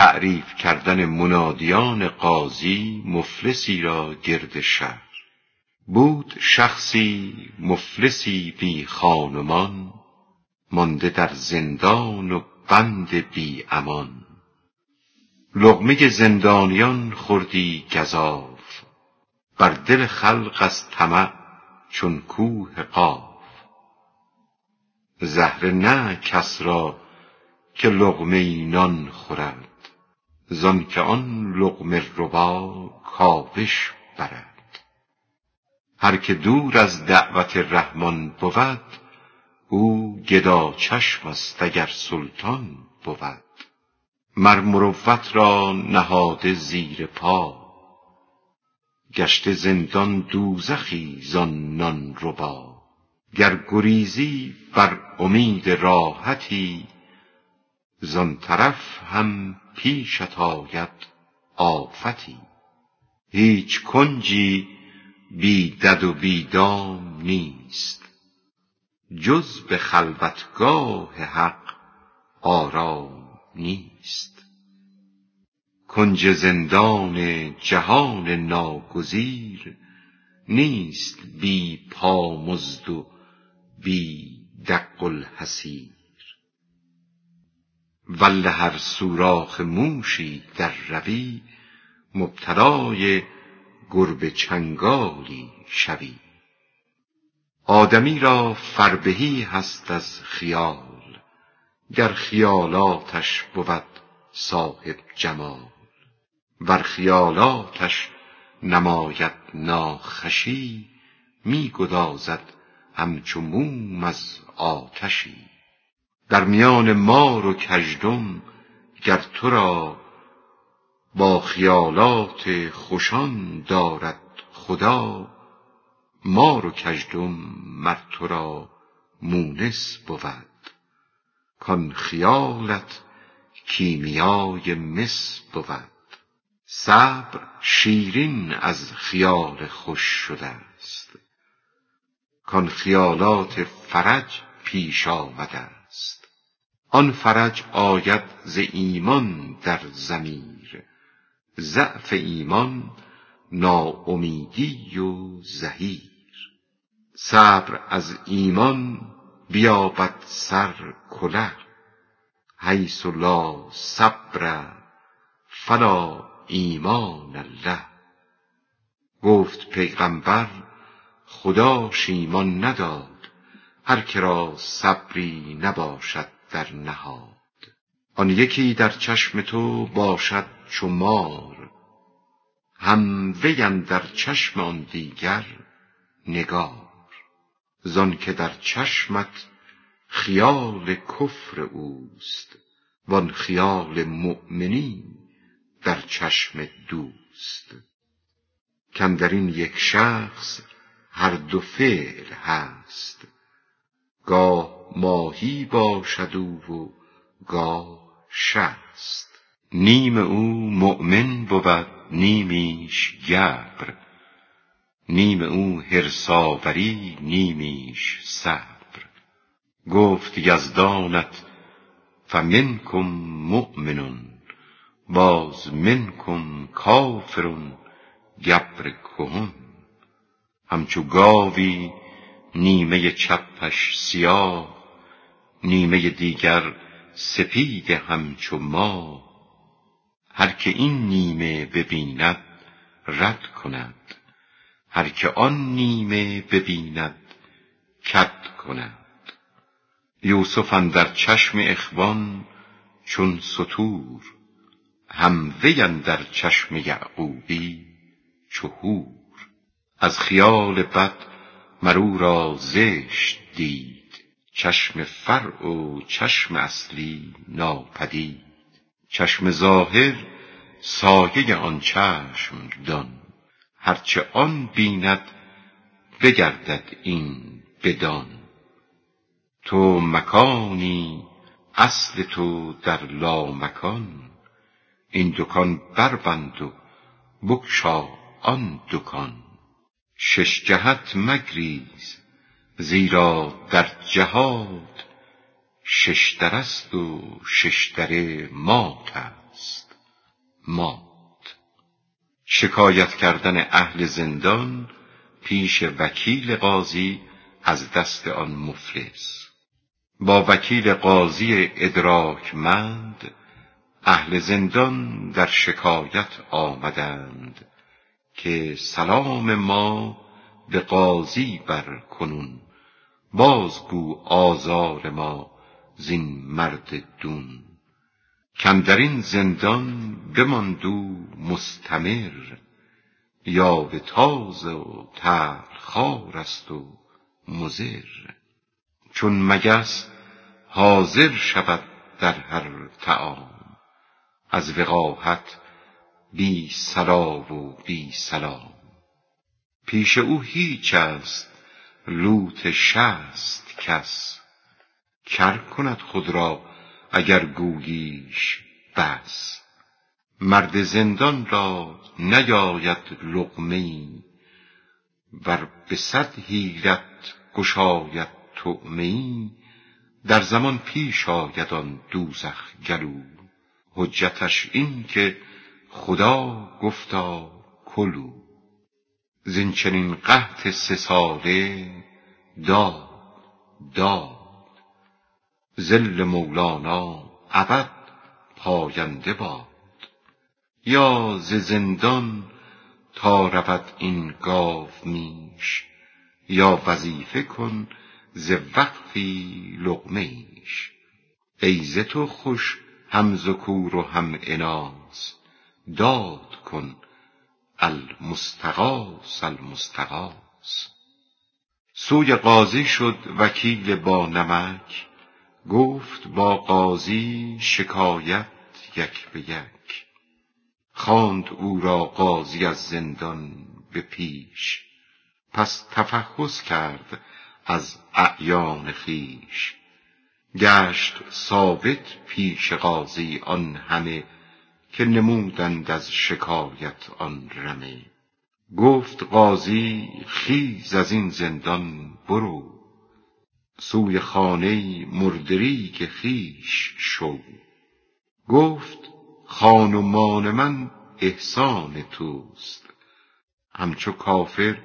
تعریف کردن منادیان قاضی مفلسی را گرد شهر. بود شخصی مفلسی بی خانمان مانده در زندان و بند بی امان. لقمه زندانیان خوردی گزاف بر دل خلق از طمع چون کوه قاف. زهره نه کس را که لقمه نان خورد زانکه آن لقمه ربا کاوش برد. هر که دور از دعوت رحمان بود او گدا چشم است اگر سلطان بود. مر مروت را نهاده زیر پا گشته زندان دوزخی زان نان ربا. گر گریزی بر امید راحتی زان طرف هم پیشت آید آفتی. هیچ کنجی بی دد و بی دام نیست. جز به خلوتگاه حق آرام نیست. کنج زندان جهان ناگزیر نیست بی پامزد و بی دق الحصیر. والله هر سوراخ موشی در روی مبتلای گربه چنگالی شوی. آدمی را فربهی هست از خیال گر خیالاتش بود صاحب جمال. ور خیالاتش نماید ناخوشی می گدازد همچو موم از آتشی. در میان مار و کژدم گر تو را با خیالات خوشان دارد خدا مار و کژدم مر تو را مونس بود. کان خیالت کیمیای مس بود. صبر شیرین از خیال خوش شده است. کان خیالات فرج پیش آمده آن فرج آید ز ایمان در ضمیر ضعف ایمان ناامیدی و زحیر صبر از ایمان بیابد سر کله حیث لا صبر فلا ایمان له گفت پیغمبر خداش ایمان نداد هر که را صبری نباشد در نهاد. آن یکی در چشم تو باشد چو مار هم وی اندر چشم آن دیگر نگار. زانکه در چشمت خیال کفر اوست وان خیال مؤمنی در چشم دوست. کاندرین یک شخص هر دو فعل هست. گاه ماهی باشد او و گاه شست. نیم او مؤمن بود نیمیش گبر. نیم او حرص آوری نیمیش صبر. گفت یزدانت فمنکم مؤمن باز منکم کافر گبر کهن. همچو گاوی نیمه چپش سیاه نیمه دیگر سپید همچو ماه هر که این نیمه ببیند رد کند هر که آن نیمه ببیند کد کند. یوسف اندر چشم اخوان چون ستور هم اندر چشم یعقوبی چو حور از خیال بد مر او را زشت دید. چشم فرع و چشم اصلی ناپدید. چشم ظاهر سایه آن چشم دان. هرچه آن بیند بگردد این بدان. تو مکانی اصل تو در لامکان. این دکان بربند و بگشا آن دکان. شش جهت مگریز زیرا در جهات ششدر است و ششدره مات است. شکایت کردن اهل زندان پیش وکیل قاضی از دست آن مفلس. با وکیل قاضی ادراکمند اهل زندان در شکایت آمدند. که سلام ما به قاضی بر کنون. بازگو آزار ما زین مرد دون. کندرین زندان بماندو مستمر. یا به تاز و خار است و مزر چون مگس حاضر شود در هر طعام از وقاحت بی صلا و بی سلام. پیش او هیچ است لوت شست کس. کر کند خود را اگر گوییش بس. مرد زندان را نیاید لقمه ای ور به صد حیلت گشاید طعمه در زمان پیش آید آن دوزخ گلو. حجتش این که خدا گفتا کلو. زین چنین قحط سه ساله داد داد. ذل مولانا ابد پاینده باد. یا ز زندان تا رود این گاو میش یا وظیفه کن ز وقفی لقمه ایش. ای ز تو خوش هم ذکور و هم اناث داد کن المستغاث المستغاث. سوی قاضی شد وکیل با نمک گفت با قاضی شکایت یک به یک. خواند او را قاضی از زندان به پیش پس تفحص کرد از اعیان خویش گشت ثابت پیش قاضی آن همه که نمودند از شکایت آن رمه. گفت قاضی خیز از این زندان برو. سوی خانه مردریگ خویش شو. گفت خان و مان من احسان توست. همچو کافر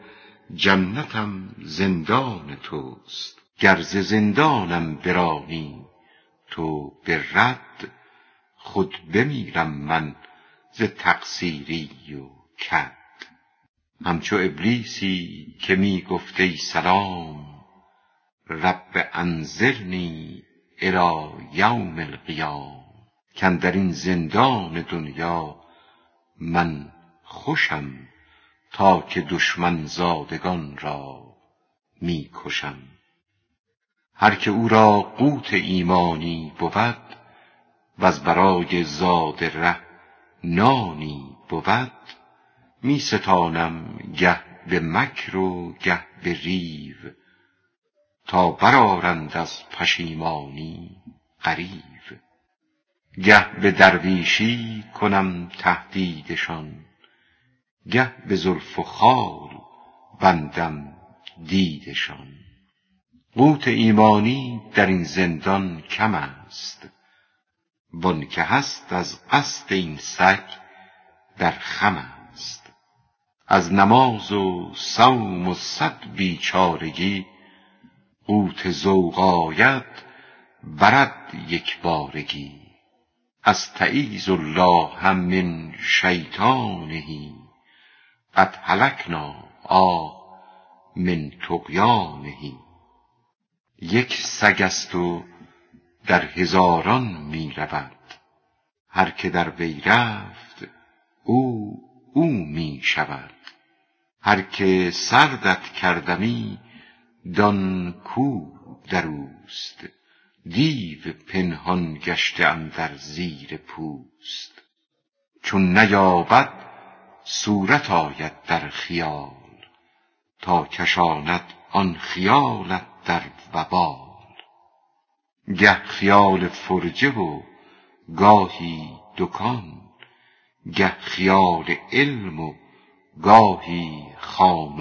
جنتم زندان توست. گر ز زندانم برانی تو به رد خود بمیرم من ز تقصیری و کد همچو ابلیسی که می گفت ای سلام رب انظرنی الی یوم القیام. کاندرین زندان دنیا من خوشم تا که دشمن زادگان را می کشم هر که او را قوت ایمانی بود وز برای زاد ره نانی بود می ستانم گه به مکر و گه به ریو تا برآرند از پشیمانی غریو. گه به درویشی کنم تهدیدشان گه به زلف و خال بندم دیدشان. قوت ایمانی در این زندان کم است. وان که هست از قصد این سگ در خم است. از نماز و صوم و صد بیچارگی قوت ذوق آید برد یکبارگی استعیذ الله من شیطانه قد هلکنا آه من طغیانه. یک سگ است و در هزاران می رود. هر که در وی رفت او او می شود. هر که سردت کردمی دان کو در اوست. دیو پنهان گشته اندر زیر پوست. چون نیابد صورت آید در خیال. تا کشاند آن خیالت در وبال. گه خیال فرجه و گاهی دکان گه خیال علم و گاهی خان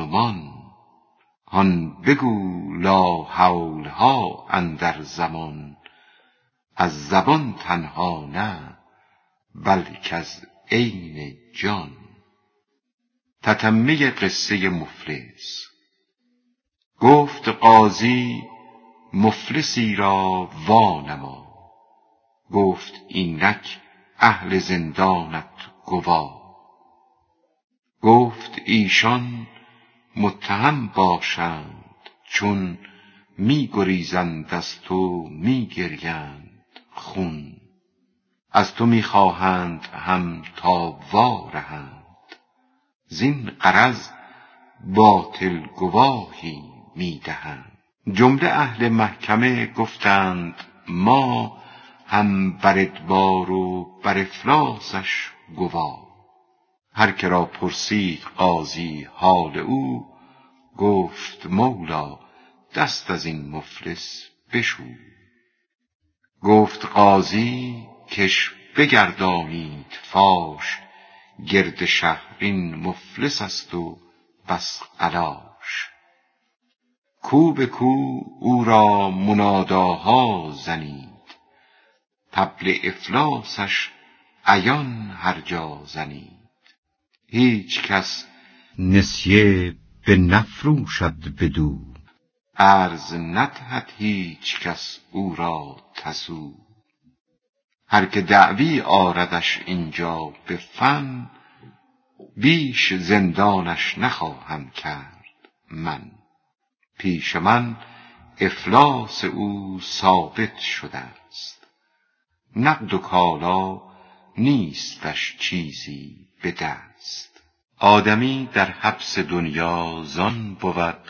هان بگو لاحولها اندر زمان از زبان تنها نه بلک از عین جان. تتمه قصه مفلس. گفت قاضی مفلسی را وانما. گفت اینک اهل زندانت گوا. گفت ایشان متهم باشند چون می گریزند از تو می خون. از تو می خواهند هم تا وارهند. زین غرض باطل گواهی می دهند جمله اهل محکمه گفتند ما هم بر ادبار و بر افلاسش گوا هر که را پرسید قاضی حال او گفت مولا دست از این مفلس بشو. گفت قاضی کش بگردانید فاش گرد شهر این مفلس است و بس قلاش کو به کو او را مناداها زنید. طبل افلاسش عیان هر جا زنید. هیچ کس نسیه بنفروشد بدو. عرض ندهد هیچ کس او را تسو. هر که دعوی آردش اینجا به فن بیش زندانش نخواهم کرد من. پیش من افلاس او ثابت شده است. نقد و کالا نیستش چیزی به دست. آدمی در حبس دنیا زان بود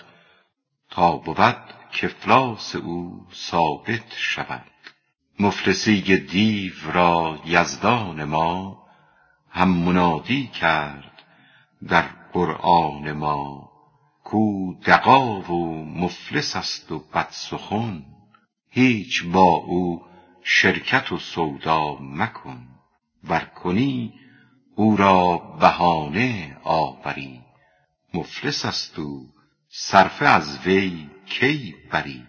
تا بود کفلاس او ثابت شود. مفلسی دیو را یزدان ما هم منادی کرد در قرآن ما. کو دغا و مفلس است و بدسخن. هیچ با او شرکت و سودا مکن. ور کنی او را بهانه آوری. مفلس است او صرفه از وی کی بری؟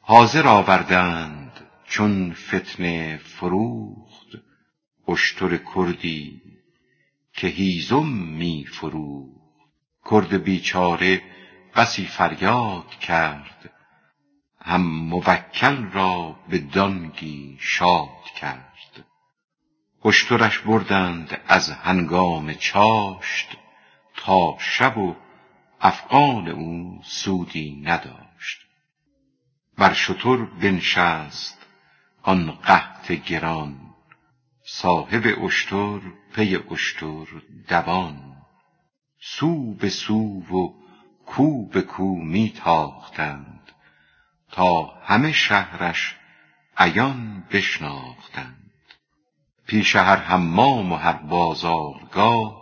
حاضر آوردند چون فتنه فروخت. اشتر کردی که هیزم می فروخت. کرد بیچاره بسی فریاد کرد. هم موکل را به دانگی شاد کرد. اشترش بردند از هنگام چاشت تا شب و افغان او سودی نداشت. بر شتر بنشست آن قحط گران صاحب اشتر پی اشتر دوان. سو به سو و کو به کو می تاختند تا همه شهرش عیان بشناختند. پیش هر حمام و هر بازارگاه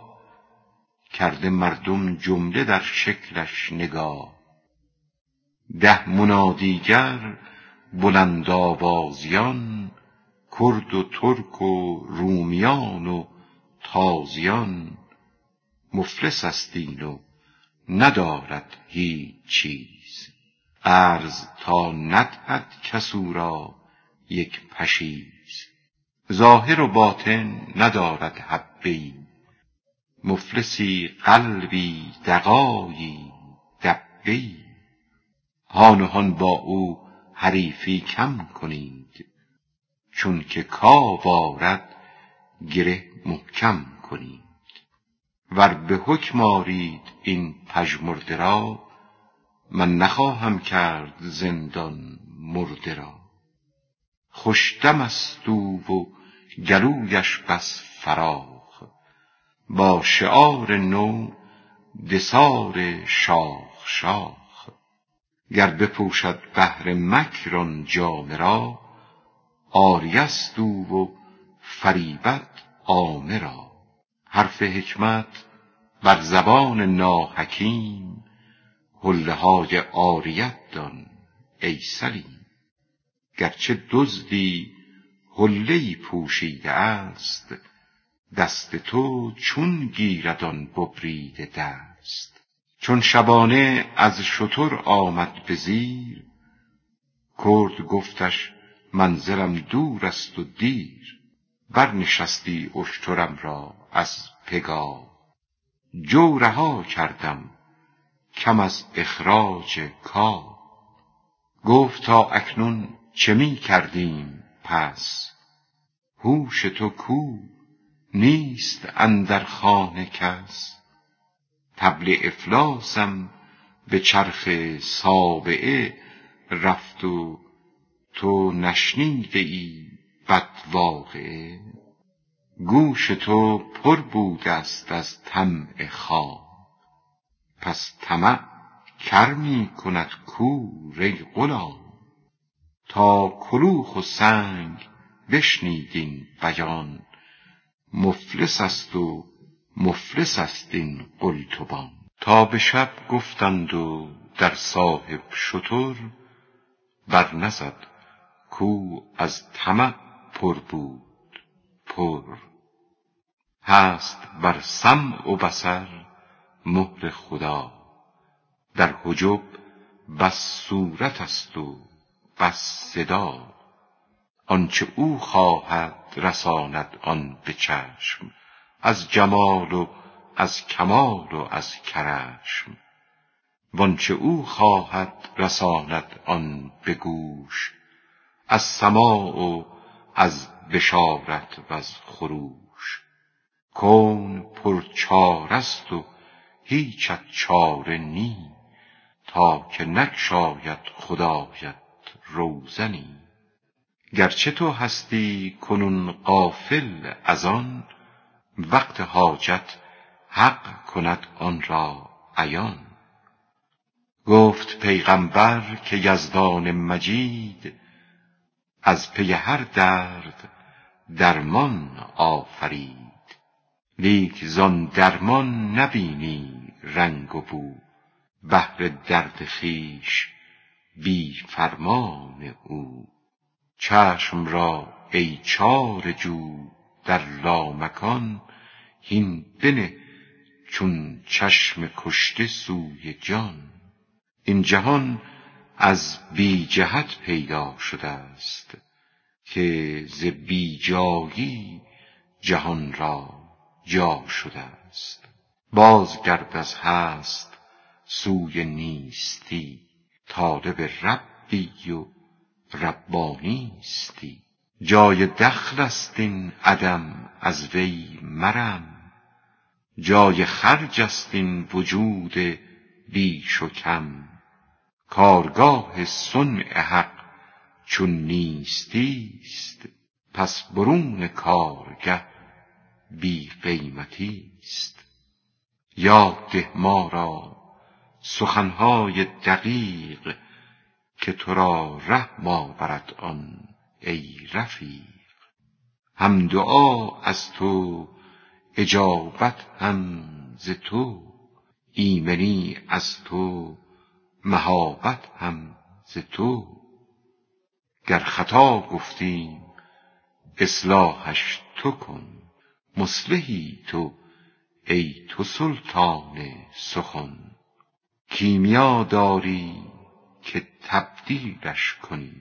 کرده مردم جمله در شکلش نگاه. ده منادیگر بلند آوازیان کرد و ترک و رومیان و تازیان مفلس است این و ندارد هیچ چیز. عرض تا ندهد کس او را یک پشیز. ظاهر و باطن ندارد حبه ای. مفلسی قلبی دغایی دبه ای. هان و با او حریفی کم کنید. چون که کاو آرد گره محکم کنید. ور به حکم آرید این پژمرده را من نخواهم کرد زندان مرده را. خوش دم است او و گلویش بس فراخ. با شعار نو دثار شاخ شاخ. گر بپوشد بهر مکر آن جامه را عاریه است او و فریبد عامه را. حرف حکمت بر زبان ناحکیم حله های عاریت دان ای سلیم. گرچه دزدی حله پوشیده است دست تو چون گیرد آن ببریده دست. چون شبانه از شتر آمد به زیر کرد گفتش منزلم دور است و دیر. برنشستی اشترم را از پگاه جو رها کردم کم از اخراج کار گفت تا اکنون چه می کردیم پس؟ هوش تو کو نیست اندر خانه کس. طبل افلاسم به چرخ سابعه رفت و تو نشنیده ای بد واقعه گوش تو پر بوده است از طمع خواب. پس طمع کر می کند کور ای غلام. تا کلوخ و سنگ بشنید این بیان. مفلس است و مفلس است این قلتبان. تا به شب گفتند و در صاحب شتر بر نزد کو از طمع پر بود پر. هست بر سمع و بصر مهر خدا. در حجب بس صورت است و بس صدا. آنچه او خواهد رساند آن به چشم از جمال و از کمال و از کرشم. وانچه او خواهد رساند آن به گوش از سماع و از بشارت و از خروش. کون پرچاره است و هیچت چاره نی تا که نگشاید خدایت روزنی. گرچه تو هستی کنون غافل از آن وقت حاجت حق کند آن را عیان. گفت پیغمبر که یزدان مجید از پی هر درد درمان آفرید. لیک زان درمان نبینی رنگ و بو بهر درد خویش بی فرمان او. چشم را ای چاره جو در لامکان هین بنه چون چشم کشته سوی جان. این جهان از بی جهت پیدا شده است که ز بی جایی جهان را جا شده است بازگرد از هست سوی نیستی طالب ربی و ربانیستی جای دخل است این عدم از وی مرم. جای خرج است این وجود بیش و کم. کارگاه صنع حق چون نیستیست پس برون کارگه بی قیمتیست یاد ده ما را سخنهای دقیق که تو را رحم آورد آن ای رفیق. هم دعا از تو اجابت هم ز تو. ایمنی از تو مهابت هم ز تو. گر خطا گفتیم اصلاحش تو کن. مصلحی تو ای تو سلطان سخن. کیمیا داری که تبدیلش کنی.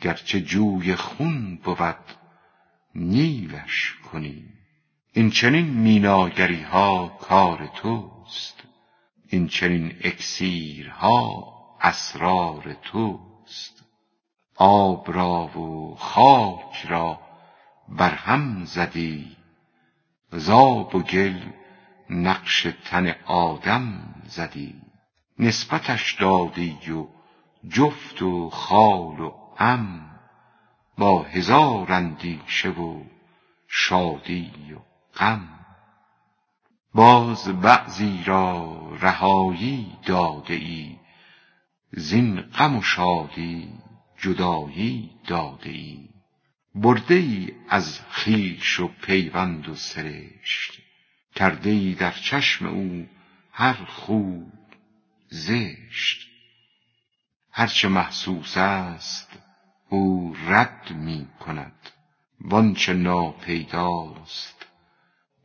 گرچه جوی خون بود نیلش کنی. این چنین میناگری ها کار توست. این چنین اکسیرها اسرار توست. آب را و خاک را برهم زدی. ز آب و گل نقش تن آدم زدی. نسبتش دادی و جفت و خال و عم با هزار اندیشه و شادی و غم. باز بعضی را رهایی داده ای زین غم و شادی جدایی داده ای برده ای از خویش و پیوند و سرشت کرده ای در چشم او هر خوب زشت. هر چه محسوس است او رد می کند وانچه ناپیداست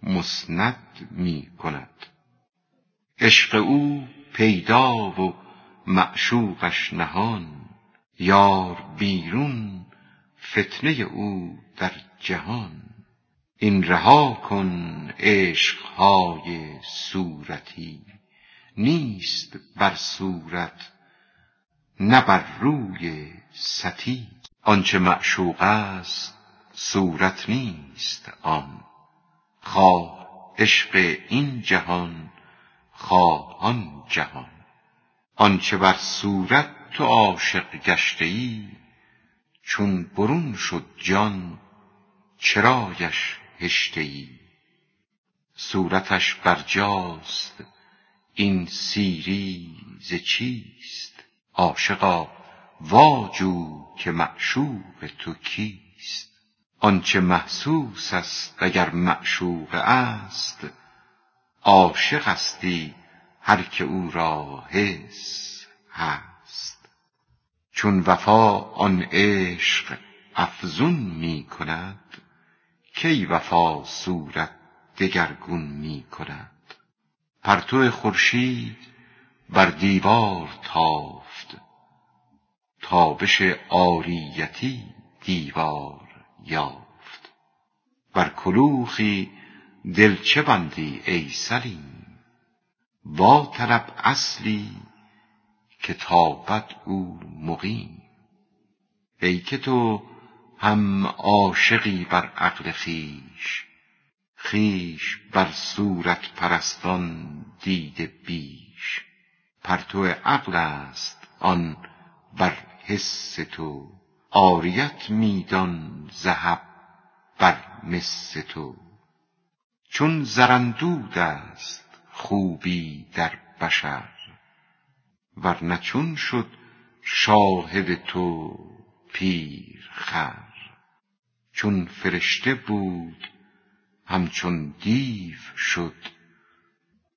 مسند می کند. عشق او پیدا و معشوقش نهان. یار بیرون فتنه او در جهان. این رها کن عشقهای صورتی. نیست بر صورت نه بر روی ستی. آنچه معشوق است صورت نیست آن. خواه عشق این جهان خواه آن جهان. آنچه بر صورت تو عاشق گشته ای چون برون شد جان چرایش هشته ای صورتش برجاست این سیری ز چیست؟ عاشقا واجو که معشوق تو کیست؟ آنچه محسوس است اگر معشوق است عاشق استی هر که او را حس هست. چون وفا آن عشق افزون می کند کی وفا صورت دگرگون می کند. پرتو خورشید بر دیوار تافت تابش عاریتی دیوار. یافت. بر کلوخی دل چه بندی ای سلیم؟ وا طلب اصلی که تابد او مقیم. ای که تو هم عاشقی بر عقل خویش خویش بر صورت پرستان دیده بیش. پرتو عقل است آن بر حس تو. عاریت می دان ذهب بر مس تو. چون زراندود است خوبی در بشر ور نه چون شد شاهد تو پیر خر چون فرشته بود همچون دیو شد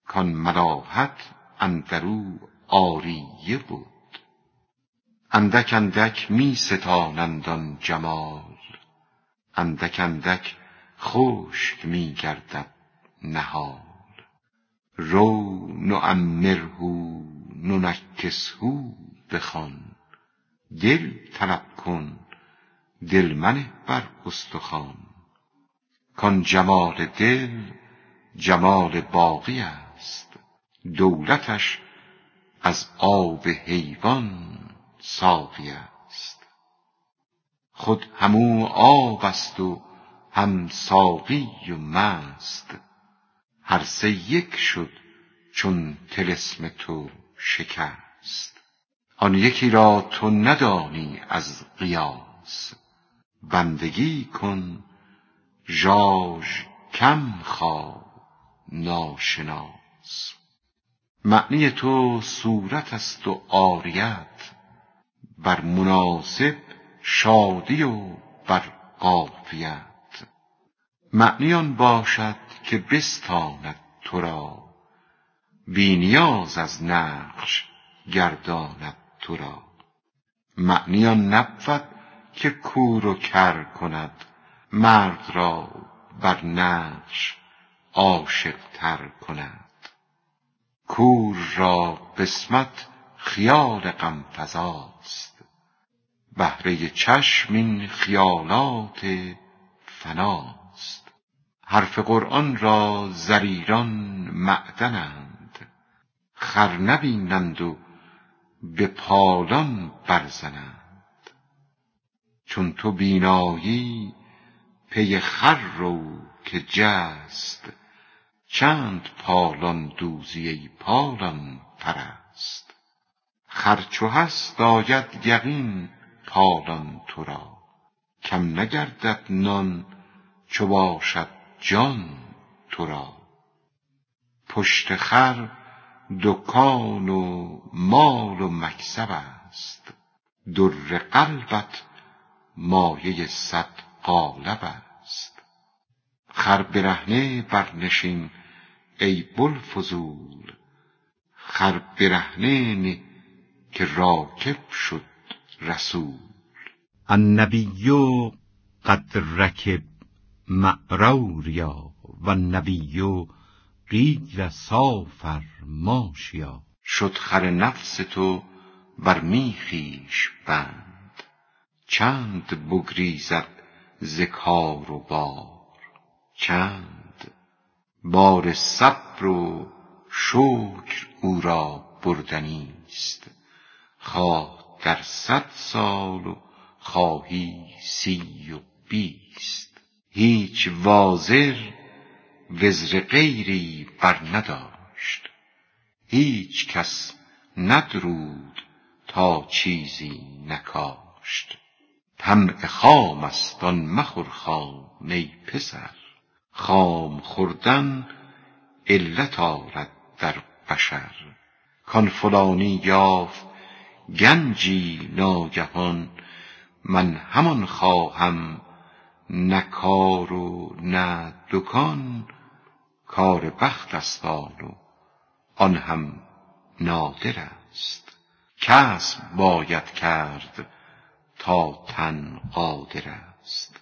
کان ملاحت اندرو عاریه بود. اندک اندک می ستانند آن جمال. اندک اندک خشک می گردد نهال. رو نعمره ننکسه بخوان. دل طلب کن دل منه بر استخوان. کان جمال دل جمال باقی است. دولتش از آب حیوان. ساقی است. خود هم او آب است و هم ساقی و مست. هر سه یک شد چون طلسم تو شکست. آن یکی را تو ندانی از قیاس. بندگی کن ژاژ کم خواه ناشناس. معنی تو صورت است و عاریت. بر مناسب شادی و بر عافیت معنی آن باشد که بستاند تو را. بی نیاز از نقش گرداند تو را. معنی آن نبود که کور و کر کند. مرد را بر نقش عاشق تر کند. کور را قسمت خیال غم فزاست بهره چشم این خیالات فناست. حرف قرآن را ضریران معدنند. خر نبینند و به پالان برزنند. چون تو بینایی پی خر رو که جست چند پالان دوزی ای پالان پرست. خر چو هست آید یقین پالان تو را کم نگردد نان چو باشد جان تو را پشت خر دکان و مال و مکسب است. در قلبت مایه صد قالب است. خر برهنه برنشین ای بوالفضول. خر برهنه نه که راکب شد رسول. النبی قد رکب مع روریا و النبی قیل سافر ماشیا. شد خر نفس تو بر میخیش بند. چند بگریزد ز کار و بار. چند بار صبر و شکر او را بردنی است. خواه در صد سال و خواهی سی و بیست. هیچ وازر وزر غیری بر نداشت. هیچ کس ندرود تا چیزی نکاشت. طمع خام است آن مخور خام ای پسر. خام خوردن علت آرد در بشر. کان فلانی یافت گنجی ناگهان من همان خواهم نه کار و نه دکان کار بخت است آن و آن هم نادر است. کسب باید کرد تا تن قادر است.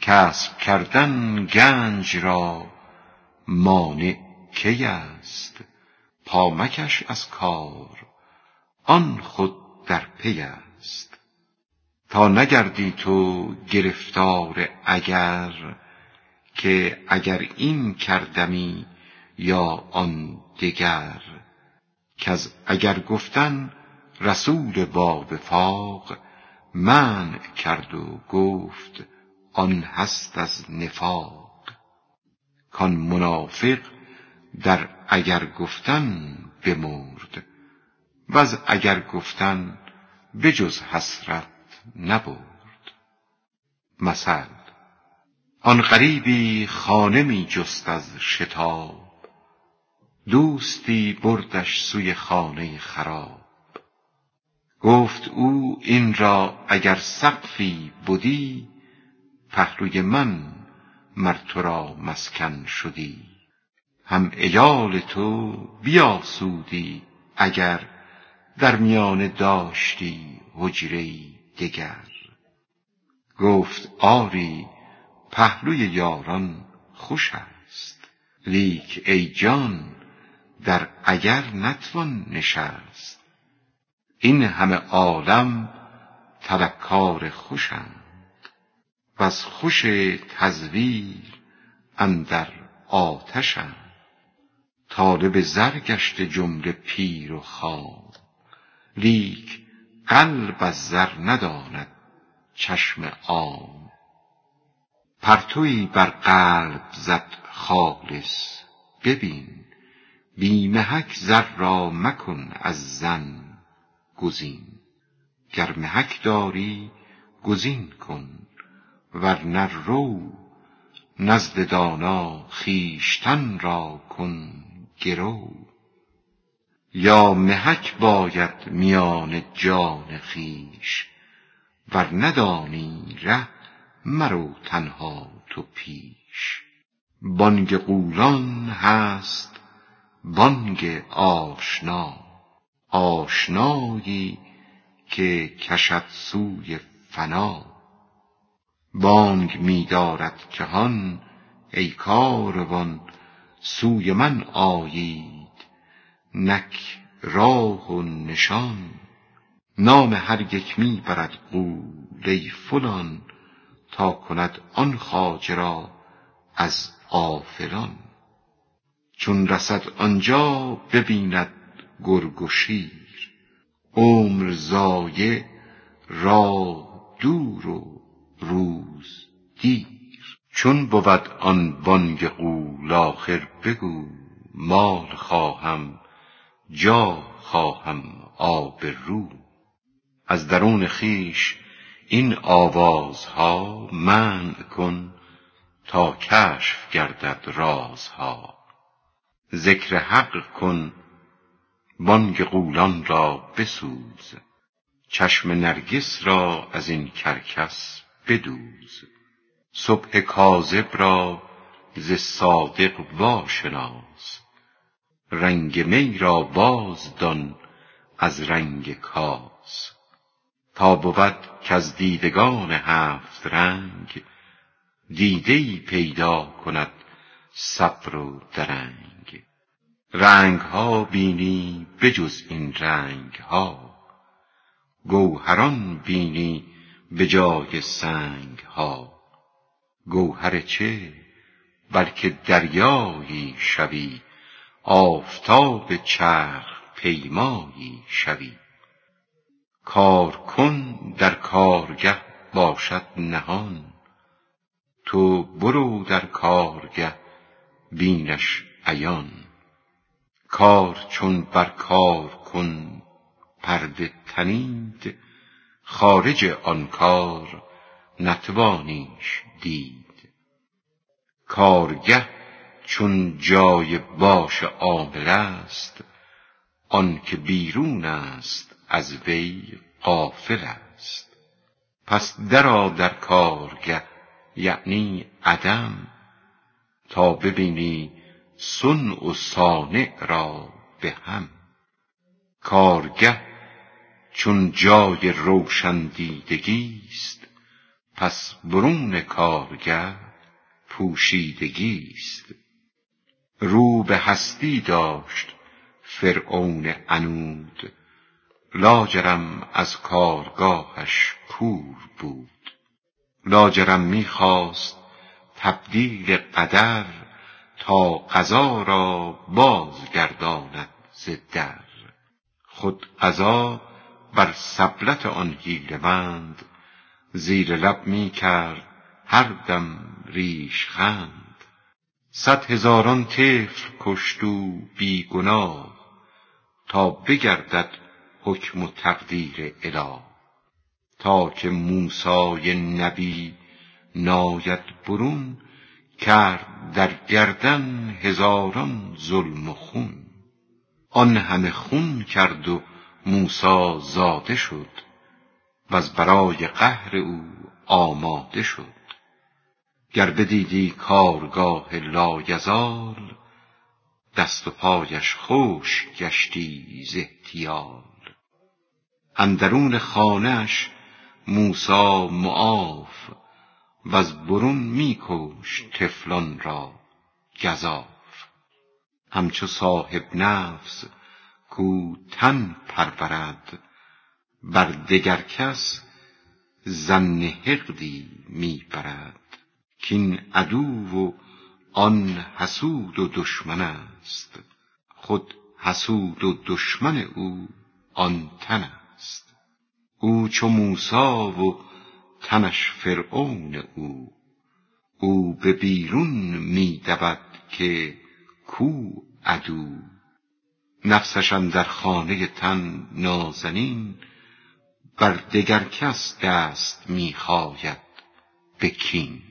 کسب کردن گنج را مانع کی است؟ پا مکش از کار آن خود در پی است. تا نگردی تو گرفتار اگر که اگر این کردمی یا آن دگر. کز اگر گفتن رسول با وفاق منع کرد و گفت آن هست از نفاق. کان منافق در اگر گفتن بمرد وز اگر گفتن به جز حسرت نبرد. مثل آن غریبی خانه می جست از شتاب دوستی بردش سوی خانه خراب. گفت او این را اگر سقفی بدی پهلوی من مر تو را مسکن شدی. هم عیال تو بیاسودی اگر در میانه داشتی حجره دگر. گفت آری پهلوی یاران خوش است. لیک ای جان در اگر نتوان نشست. این همه عالم طلبکار خوشند. وز خوش تزویر اندر آتشند. طالب زر گشته جمله پیر و خام لیک قلب از زر نداند چشم عام. پرتوی بر قلب زد خالص ببین بی محک زر را مکن از زن گزین. گر محک داری گزین کن ور رو نزد دانا خویشتن را کن گرو. یا محک باید میان جان خویش ور ندانی ره مرو تنها تو پیش. بانگ غولان هست بانگ آشنا آشنایی که کشد سوی فنا. بانگ می دارد که هان ای کاروان سوی من آیید نک راه و نشان. نام هر یک می برد ای فلان تا کند آن خواجه را از غافلان چون رسد آنجا ببیند گرگ و شیر. عمر ضایع راه دور و روز دیر چون بود آن بانگ غول آخر بگو مال خواهم. جاه خواهم آبرو از درون خویش این آوازها منع کن تا کشف گردد رازها. ذکر حق کن بانگ غولان را بسوز. چشم نرگس را از این کرکس بدوز. صبح کاذب را ز صادق واشناس. رنگ می را بازدان از رنگ کاس تا بود کز دیدگان هفت رنگ دیده ای پیدا کند صبر و درنگ. رنگ ها بینی به جز این رنگ ها گوهران بینی به جای سنگ ها گوهر چه؟ بلکه دریایی شوی آفتاب چرخ پیمایی شوی. کار کن در کارگه باشد نهان. تو برو در کارگه بینش عیان. کار چون بر کار کن پرده تنید. خارج آن کار نتوانیش دید. کارگه چون جای باش عامل است آنکه بیرون است از وی غافل است. پس درآ در کارگه یعنی عدم تا ببینی صنع و صانع را به هم. کارگه چون جای روشن دیدگیست پس برون کارگه پوشیدگیست رو به هستی داشت فرعون عنود. لاجرم از کارگاهش کور بود. لاجرم می خواست تبدیل قدر تا قضا را بازگرداند ز در. خود قضا بر سبلت آن حیله مند زیر لب می کرد هر دم ریش خند صد هزاران طفل کشت بی گناه تا بگردد حکم و تقدیر اله تا که موسی نبی ناید برون کرد در گردن هزاران ظلم و خون آن همه خون کرد و موسی زاده شد وز برای قهر او آماده شد گر بدیدی کارگاه لایزال دست و پایش خشک گشتی ز احتیال. اندرون خانه اش موسی معاف وز برون می کشت طفلان را گزاف. همچو صاحب نفس کو تن پرورد بر دگر کس ظن حقدی می کاین عدو و آن حسود و دشمن است. خود حسود و دشمن او آن تن است. او چو موسی و تنش فرعون او او به بیرون می دود که کو عدو. نفسش اندر خانه تن نازنین بر دگر کس دست می خاید به کین.